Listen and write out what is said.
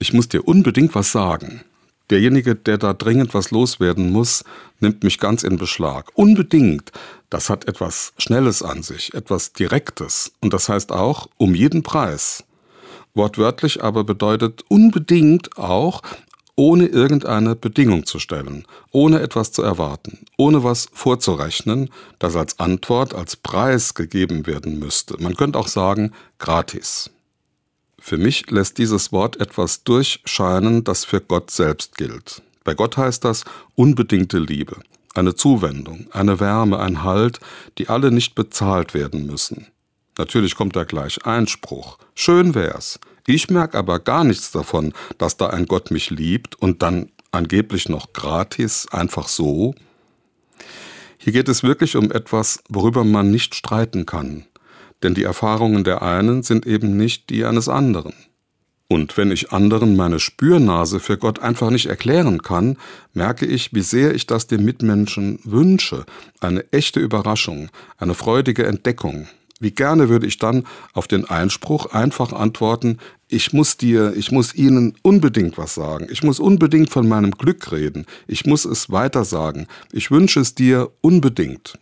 ich muss dir unbedingt was sagen. Derjenige, der da dringend was loswerden muss, nimmt mich ganz in Beschlag. Unbedingt. Das hat etwas Schnelles an sich, etwas Direktes. Und das heißt auch um jeden Preis. Wortwörtlich aber bedeutet unbedingt auch, ohne irgendeine Bedingung zu stellen, ohne etwas zu erwarten, ohne was vorzurechnen, das als Antwort, als Preis gegeben werden müsste. Man könnte auch sagen, gratis. Für mich lässt dieses Wort etwas durchscheinen, das für Gott selbst gilt. Bei Gott heißt das unbedingte Liebe, eine Zuwendung, eine Wärme, ein Halt, die alle nicht bezahlt werden müssen. Natürlich kommt da gleich Einspruch. Schön wär's. Ich merke aber gar nichts davon, dass da ein Gott mich liebt und dann angeblich noch gratis, einfach so. Hier geht es wirklich um etwas, worüber man nicht streiten kann, denn die Erfahrungen der einen sind eben nicht die eines anderen. Und wenn ich anderen meine Spürnase für Gott einfach nicht erklären kann, merke ich, wie sehr ich das dem Mitmenschen wünsche, eine echte Überraschung, eine freudige Entdeckung, wie gerne würde ich dann auf den Einspruch einfach antworten, ich muss dir, ich muss Ihnen unbedingt was sagen, ich muss unbedingt von meinem Glück reden, ich muss es weiter sagen, ich wünsche es dir unbedingt.